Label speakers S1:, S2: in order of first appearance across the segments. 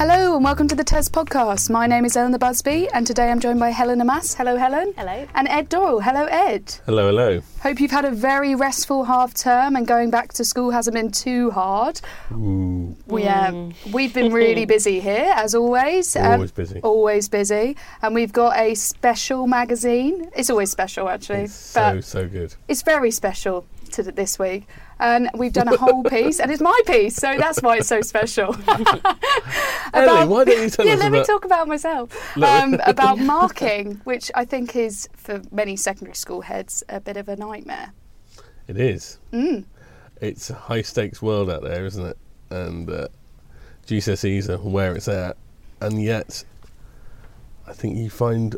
S1: Hello and welcome to the TES podcast. My name is Eleanor Busby and today I'm joined by Helen Amass. Hello, Helen.
S2: Hello.
S1: And Ed Doyle. Hello, Ed.
S3: Hello, hello.
S1: Hope you've had a very restful half term and going back to school hasn't been too hard.
S3: Ooh,
S1: We, uh, we've been really busy here, as always. Um,
S3: always busy.
S1: Always busy. And we've got a special magazine. It's always special, actually.
S3: It's
S1: but
S3: so so good.
S1: it's very special to this week. And we've done a whole piece, and it's my piece, so that's why it's so special.
S3: Ellie, why don't you tell
S1: yeah,
S3: us
S1: let me talk about myself. Um, about marking, which I think is for many secondary school heads a bit of a nightmare.
S3: It is.
S1: Mm.
S3: It's a high stakes world out there, isn't it? And uh, GCSEs are where it's at, and yet I think you find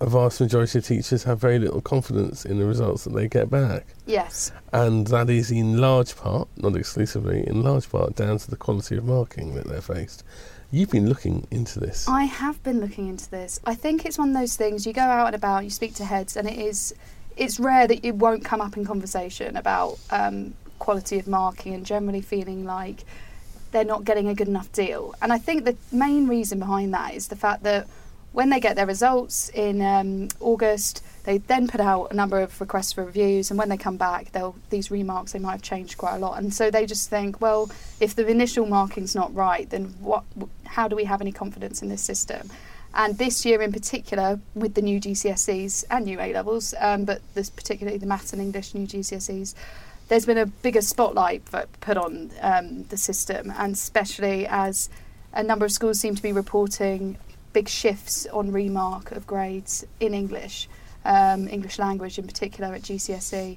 S3: a vast majority of teachers have very little confidence in the results that they get back.
S1: Yes.
S3: And that is in large part, not exclusively, in large part down to the quality of marking that they're faced. You've been looking into this.
S1: I have been looking into this. I think it's one of those things you go out and about, you speak to heads, and it is it's rare that it won't come up in conversation about um, quality of marking and generally feeling like they're not getting a good enough deal. And I think the main reason behind that is the fact that when they get their results in um, August, they then put out a number of requests for reviews, and when they come back, they'll these remarks they might have changed quite a lot, and so they just think, well, if the initial marking's not right, then what? How do we have any confidence in this system? And this year in particular, with the new GCSEs and new A levels, um, but this particularly the maths and English new GCSEs, there's been a bigger spotlight put on um, the system, and especially as a number of schools seem to be reporting big shifts on remark of grades in English, um, English language in particular at GCSE,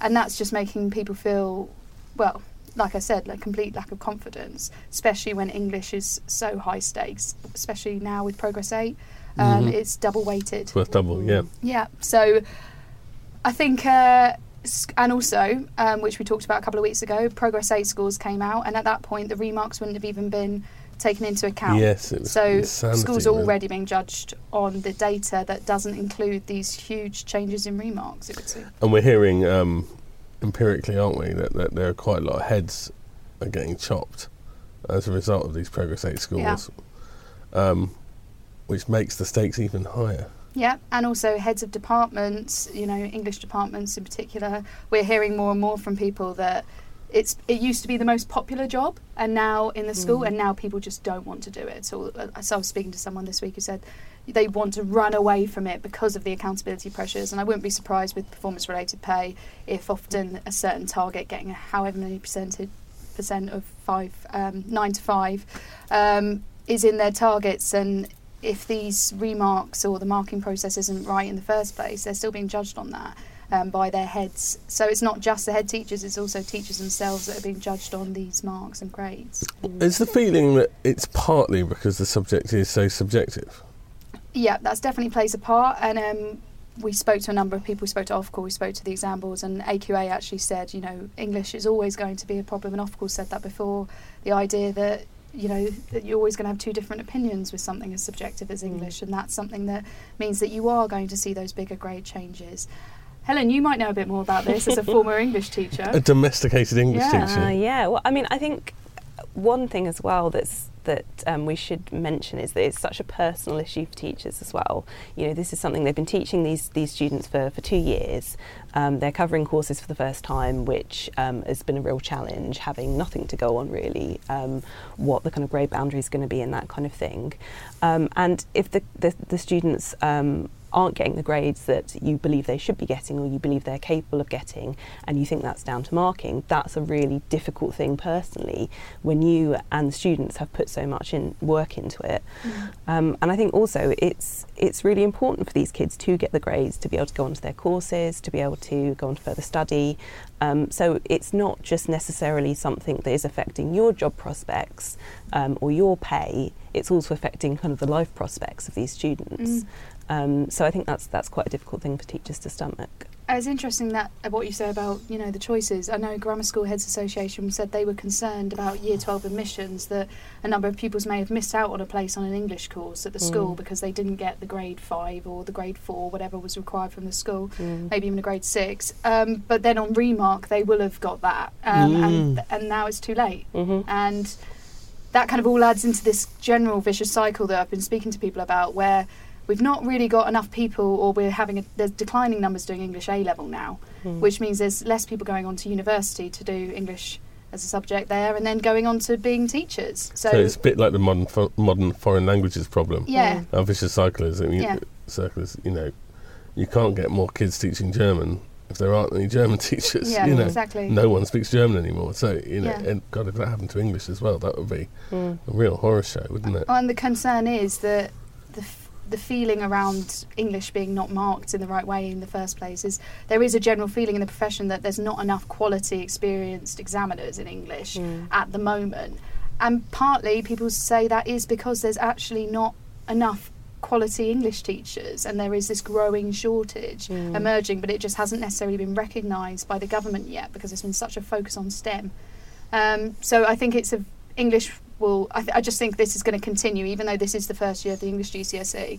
S1: and that's just making people feel, well, like I said, like complete lack of confidence, especially when English is so high stakes, especially now with Progress 8. Um,
S3: Mhm.
S1: It's double weighted.
S3: It's worth double, yeah.
S1: Yeah, so I think, uh, and also, um, which we talked about a couple of weeks ago, Progress 8 scores came out, and at that point, the remarks wouldn't have even been taken into account.
S3: Yes, it was
S1: So
S3: insanity,
S1: schools are already being judged on the data that doesn't include these huge changes in remarks. It would seem.
S3: And we're hearing um, empirically, aren't we, that, that there are quite a lot of heads are getting chopped as a result of these Progress 8 scores, um, which makes the stakes even higher.
S1: Yeah, and also heads of departments, you know, English departments in particular. We're hearing more and more from people that it's it used to be the most popular job, and now in the school, and now people just don't want to do it. So, uh, so I was speaking to someone this week who said they want to run away from it because of the accountability pressures, and I wouldn't be surprised with performance-related pay if often a certain target, getting however many percentage percent of five, um, nine to five, um, is in their targets, and if these remarks or the marking process isn't right in the first place, they're still being judged on that um, by their heads. So it's not just the head teachers; it's also teachers themselves that are being judged on these marks and grades.
S3: Is the feeling that it's partly because the subject is so subjective?
S1: Yeah, that's definitely plays a part. And um, we spoke to a number of people. We spoke to Ofqual, we spoke to the exam boards, and AQA actually said, you know, English is always going to be a problem. And Ofqual said that before. The idea that you know that you're always going to have two different opinions with something as subjective as English, and that's something that means that you are going to see those bigger grade changes. Helen, you might know a bit more about this as a former English teacher.
S3: A domesticated English
S1: Yeah.
S3: teacher.
S2: Uh, yeah, well, I mean, I think one thing as well that's that um, we should mention is that it's such a personal issue for teachers as well. You know, this is something they've been teaching these these students for, for two years. Um, they're covering courses for the first time, which um, has been a real challenge, having nothing to go on really, um, what the kind of grade boundary is going to be and that kind of thing. Um, and if the, the, the students um, aren't getting the grades that you believe they should be getting or you believe they're capable of getting and you think that's down to marking, that's a really difficult thing personally when you and the students have put so much in work into it. Um, and I think also it's it's really important for these kids to get the grades to be able to go onto their courses, to be able to go on to further study. Um, so it's not just necessarily something that is affecting your job prospects um, or your pay. It's also affecting kind of the life prospects of these students.
S1: Mm.
S2: Um, so I think that's that's quite a difficult thing for teachers to stomach.
S1: It's interesting that uh, what you say about you know the choices. I know Grammar School Heads Association said they were concerned about Year 12 admissions that a number of pupils may have missed out on a place on an English course at the school
S2: Mm.
S1: because they didn't get the grade five or the grade four, whatever was required from the school,
S2: Mm.
S1: maybe even a grade six. Um, but then on remark they will have got that, um, and
S3: Mm.
S1: and now it's too late.
S2: hmm
S1: And that kind of all adds into this general vicious cycle that I've been speaking to people about, where we've not really got enough people, or we're having a, there's declining numbers doing English A level now,
S2: Mm.
S1: which means there's less people going on to university to do English as a subject there, and then going on to being teachers. So,
S3: So, it's a bit like the modern fo- modern foreign languages problem.
S1: yeah.
S3: Our vicious cycle is, I mean,
S1: Yeah.
S3: circle is, you know, you can't get more kids teaching German if there aren't any German teachers.
S1: yeah,
S3: you know,
S1: exactly.
S3: no one speaks German anymore. So you know,
S1: Yeah.
S3: and God, if that happened to English as well, that would be
S2: Mm.
S3: a real horror show, wouldn't it?
S1: Oh, and the concern is that the, f- the feeling around English being not marked in the right way in the first place is there is a general feeling in the profession that there's not enough quality experienced examiners in English
S2: Mm.
S1: at the moment. And partly people say that is because there's actually not enough quality English teachers and there is this growing shortage
S2: Mm.
S1: emerging, but it just hasn't necessarily been recognised by the government yet because there's been such a focus on STEM. Um, so I think it's a English will. I, th- I just think this is going to continue, even though this is the first year of the English GCSE.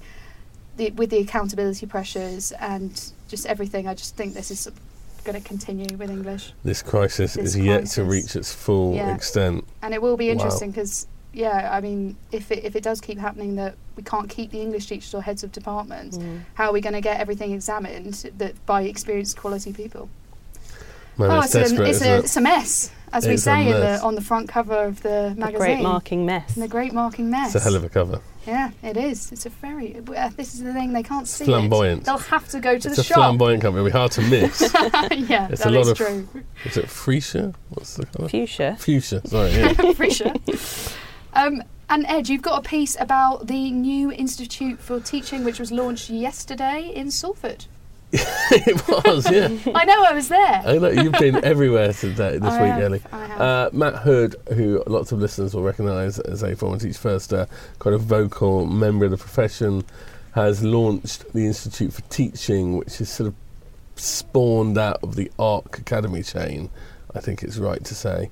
S1: The, with the accountability pressures and just everything, I just think this is going to continue with English,
S3: This crisis
S1: This
S3: is yet to reach its full
S1: Yeah.
S3: extent.
S1: and it will be interesting because. Yeah, I mean, if it, if it does keep happening that we can't keep the English teachers or heads of departments,
S2: Mm.
S1: how are we going to get everything examined that by experienced quality people?
S3: Man,
S1: oh,
S3: it's
S1: it's, a, it's, a,
S3: it?
S1: it's a mess, as we say in the, on the front cover of the
S2: The
S1: magazine.
S2: great marking mess.
S1: The great marking mess.
S3: It's a hell of a cover.
S1: Yeah, it is. It's a very. Uh, this is the thing they can't see.
S3: flamboyant.
S1: It. They'll have to go to
S3: It's
S1: the
S3: a
S1: shop.
S3: flamboyant cover. It'll be hard to miss.
S1: yeah,
S3: It's
S1: that
S3: a lot
S1: is
S3: of-
S1: true.
S3: is it freesia? What's the colour?
S2: Fuchsia.
S3: Fuchsia. Sorry. Yeah.
S1: For sure. Um, and Ed, you've got a piece about the new Institute for Teaching, which was launched yesterday in Salford.
S3: it was. Yeah.
S1: I know I was there.
S3: I know you've been everywhere today this
S1: I
S3: week,
S1: have,
S3: Ellie.
S1: I have.
S3: Uh, Matt Hood, who lots of listeners will recognise as a former Teach First uh, kind of vocal member of the profession, has launched the Institute for Teaching, which is sort of spawned out of the Ark Academy chain, I think it's right to say,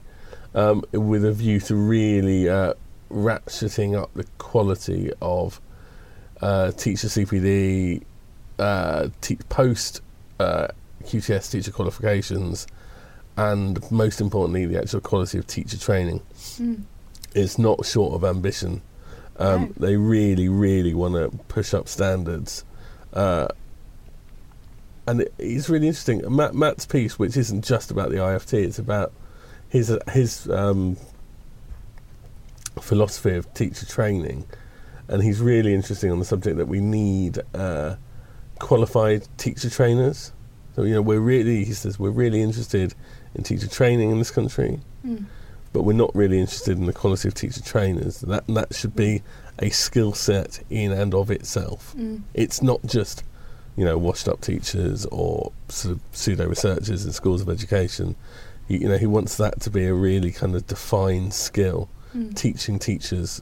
S3: um, with a view to really uh, ratcheting up the quality of uh, teacher CPD, uh, te- post uh, QTS teacher qualifications, and most importantly, the actual quality of teacher training.
S1: Mm.
S3: It's not short of ambition. Um,
S1: No.
S3: They really, really want to push up standards. Uh, and it, it's really interesting. Matt, Matt's piece, which isn't just about the IFT, it's about his his um, philosophy of teacher training, and he's really interesting on the subject that we need uh, qualified teacher trainers. So you know, we're really he says we're really interested in teacher training in this country,
S1: Mm.
S3: but we're not really interested in the quality of teacher trainers. That that should be a skill set in and of itself.
S1: Mm.
S3: It's not just you know washed up teachers or sort of pseudo researchers in schools of education. He, you know, he wants that to be a really kind of defined skill.
S1: Mm.
S3: Teaching teachers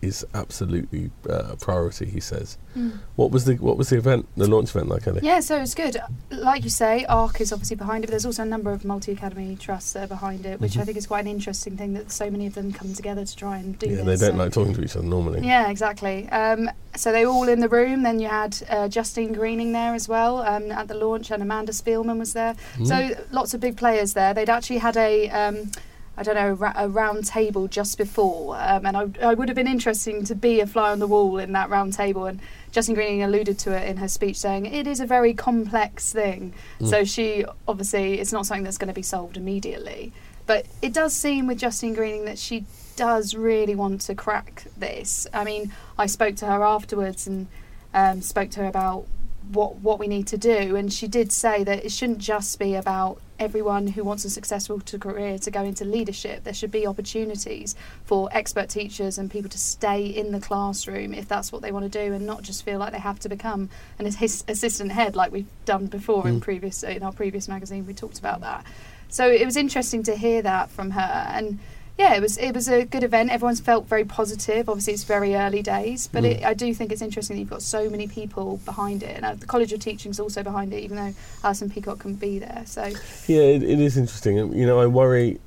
S3: is absolutely uh, a priority. He says.
S1: Mm.
S3: What was the what was the event, the launch event like, Ellie?
S1: Yeah, so it's good. Like you say, Ark is obviously behind it, but there's also a number of multi academy trusts that are behind it, which
S3: Mhm.
S1: I think is quite an interesting thing that so many of them come together to try and do
S3: yeah,
S1: this.
S3: they don't
S1: so-
S3: like talking to each other normally.
S1: Yeah, exactly. Um, so they were all in the room. Then you had uh, Justine Greening there as well um, at the launch, and Amanda Spielman was there.
S3: Mm.
S1: So lots of big players there. They'd actually had a. Um, I don't know, ra- a round table just before, um, and I, I would have been interesting to be a fly on the wall in that round table. And Justine Greening alluded to it in her speech, saying it is a very complex thing.
S3: Mm.
S1: So she obviously it's not something that's going to be solved immediately, but it does seem with Justine Greening that she does really want to crack this. I mean, I spoke to her afterwards and um, spoke to her about what what we need to do, and she did say that it shouldn't just be about everyone who wants a successful to career to go into leadership. There should be opportunities for expert teachers and people to stay in the classroom if that's what they want to do, and not just feel like they have to become an assistant head like we've done before in
S3: Mm.
S1: previous in our previous magazine. We talked about that. So it was interesting to hear that from her, and yeah, it was it was a good event. Everyone's felt very positive. Obviously, it's very early days, but
S3: Mm.
S1: it, I do think it's interesting that you've got so many people behind it. And uh, the College of Teaching is also behind it, even though Alison Peacock can be there. So
S3: Yeah, it, it is interesting. You know, I worry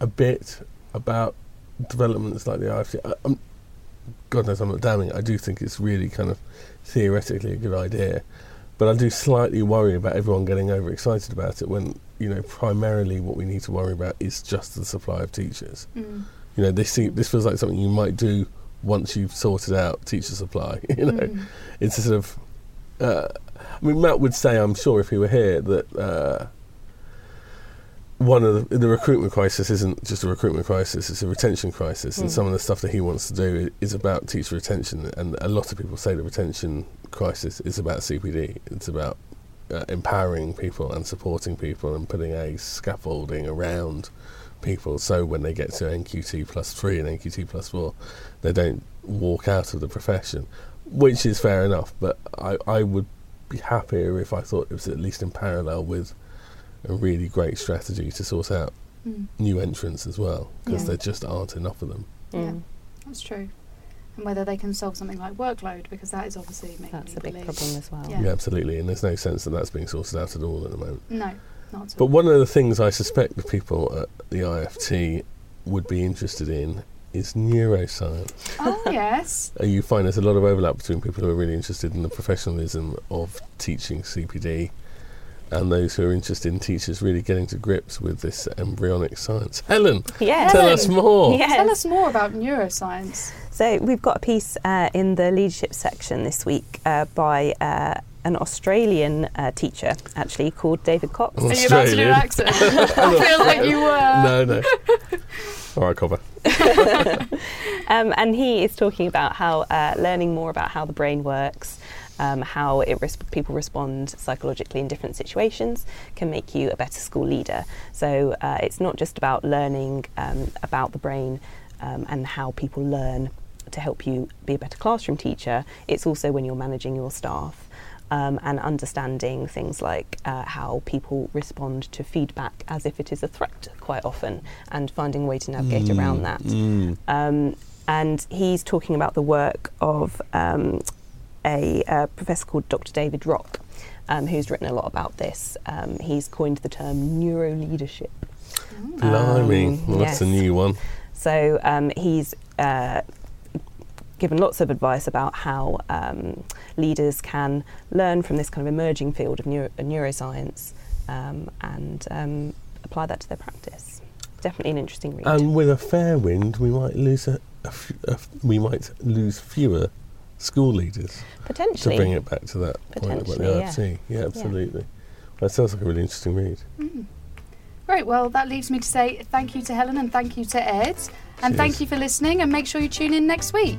S3: a bit about developments like the IFT. I, I'm, God knows I'm not damning it. I do think it's really kind of theoretically a good idea. But I do slightly worry about everyone getting overexcited about it when, you know, primarily what we need to worry about is just the supply of teachers.
S1: mm,
S3: You know, this this feels like something you might do once you've sorted out teacher supply. You know,
S1: Mm.
S3: it's a sort of. Uh, I mean, Matt would say, I'm sure, if he were here, that uh, one of the, the recruitment crisis isn't just a recruitment crisis; it's a retention crisis. And
S2: Mm.
S3: some of the stuff that he wants to do is about teacher retention. And a lot of people say the retention crisis is about CPD. It's about uh, empowering people and supporting people and putting a scaffolding around people so when they get to NQT plus three and NQT plus four, they don't walk out of the profession, which is fair enough. But I, I would be happier if I thought it was at least in parallel with a really great strategy to sort out
S1: Mm.
S3: new entrants as well, because
S1: Yeah.
S3: there just aren't enough of them.
S1: Yeah.
S2: Mm.
S1: That's true. And whether they can solve something like workload, because that is obviously making
S2: That's a big
S1: believe.
S2: problem as well.
S1: Yeah.
S3: Yeah. absolutely. And there's no sense that that's being sorted out at all at the moment.
S1: No, not at all.
S3: But
S1: all.
S3: one of the things I suspect the people at the IFT would be interested in is neuroscience.
S1: oh yes.
S3: Uh, you find there's a lot of overlap between people who are really interested in the professionalism of teaching CPD and those who are interested in teachers really getting to grips with this embryonic science. Helen,
S2: Yes.
S3: tell
S1: Helen.
S3: us more.
S2: Yes.
S1: Tell us more about neuroscience.
S2: So we've got a piece uh, in the leadership section this week uh, by uh, an Australian uh, teacher, actually called David Cox.
S1: Are you about to do an
S3: Australian.
S1: accent? I feel like you were.
S3: No, no. All right, cover.
S2: Um, and he is talking about how uh, learning more about how the brain works, um, how it res- people respond psychologically in different situations, can make you a better school leader. So uh, it's not just about learning um, about the brain um, and how people learn to help you be a better classroom teacher. It's also when you're managing your staff. Um, and understanding things like uh, how people respond to feedback as if it is a threat quite often, and finding a way to navigate around that.
S3: Mm.
S2: Um, and he's talking about the work of um, a uh, professor called Dr. David Rock, um, who's written a lot about this. Um, he's coined the term neuro leadership.
S3: Blimey,
S2: Um,
S3: well, that's a new one.
S2: So um, he's uh, given lots of advice about how um, leaders can learn from this kind of emerging field of neuro- neuroscience um, and um, apply that to their practice. Definitely an interesting read.
S3: And with a fair wind, we might lose a, a a we might lose fewer school leaders
S2: potentially to
S3: bring it back to that point about the
S2: Potentially, yeah.
S3: IFT. Yeah, absolutely. That sounds like a really interesting read.
S1: Mm. Right, well, that leaves me to say thank you to Helen and thank you to Ed. And thank you for listening, and make sure you tune in next week.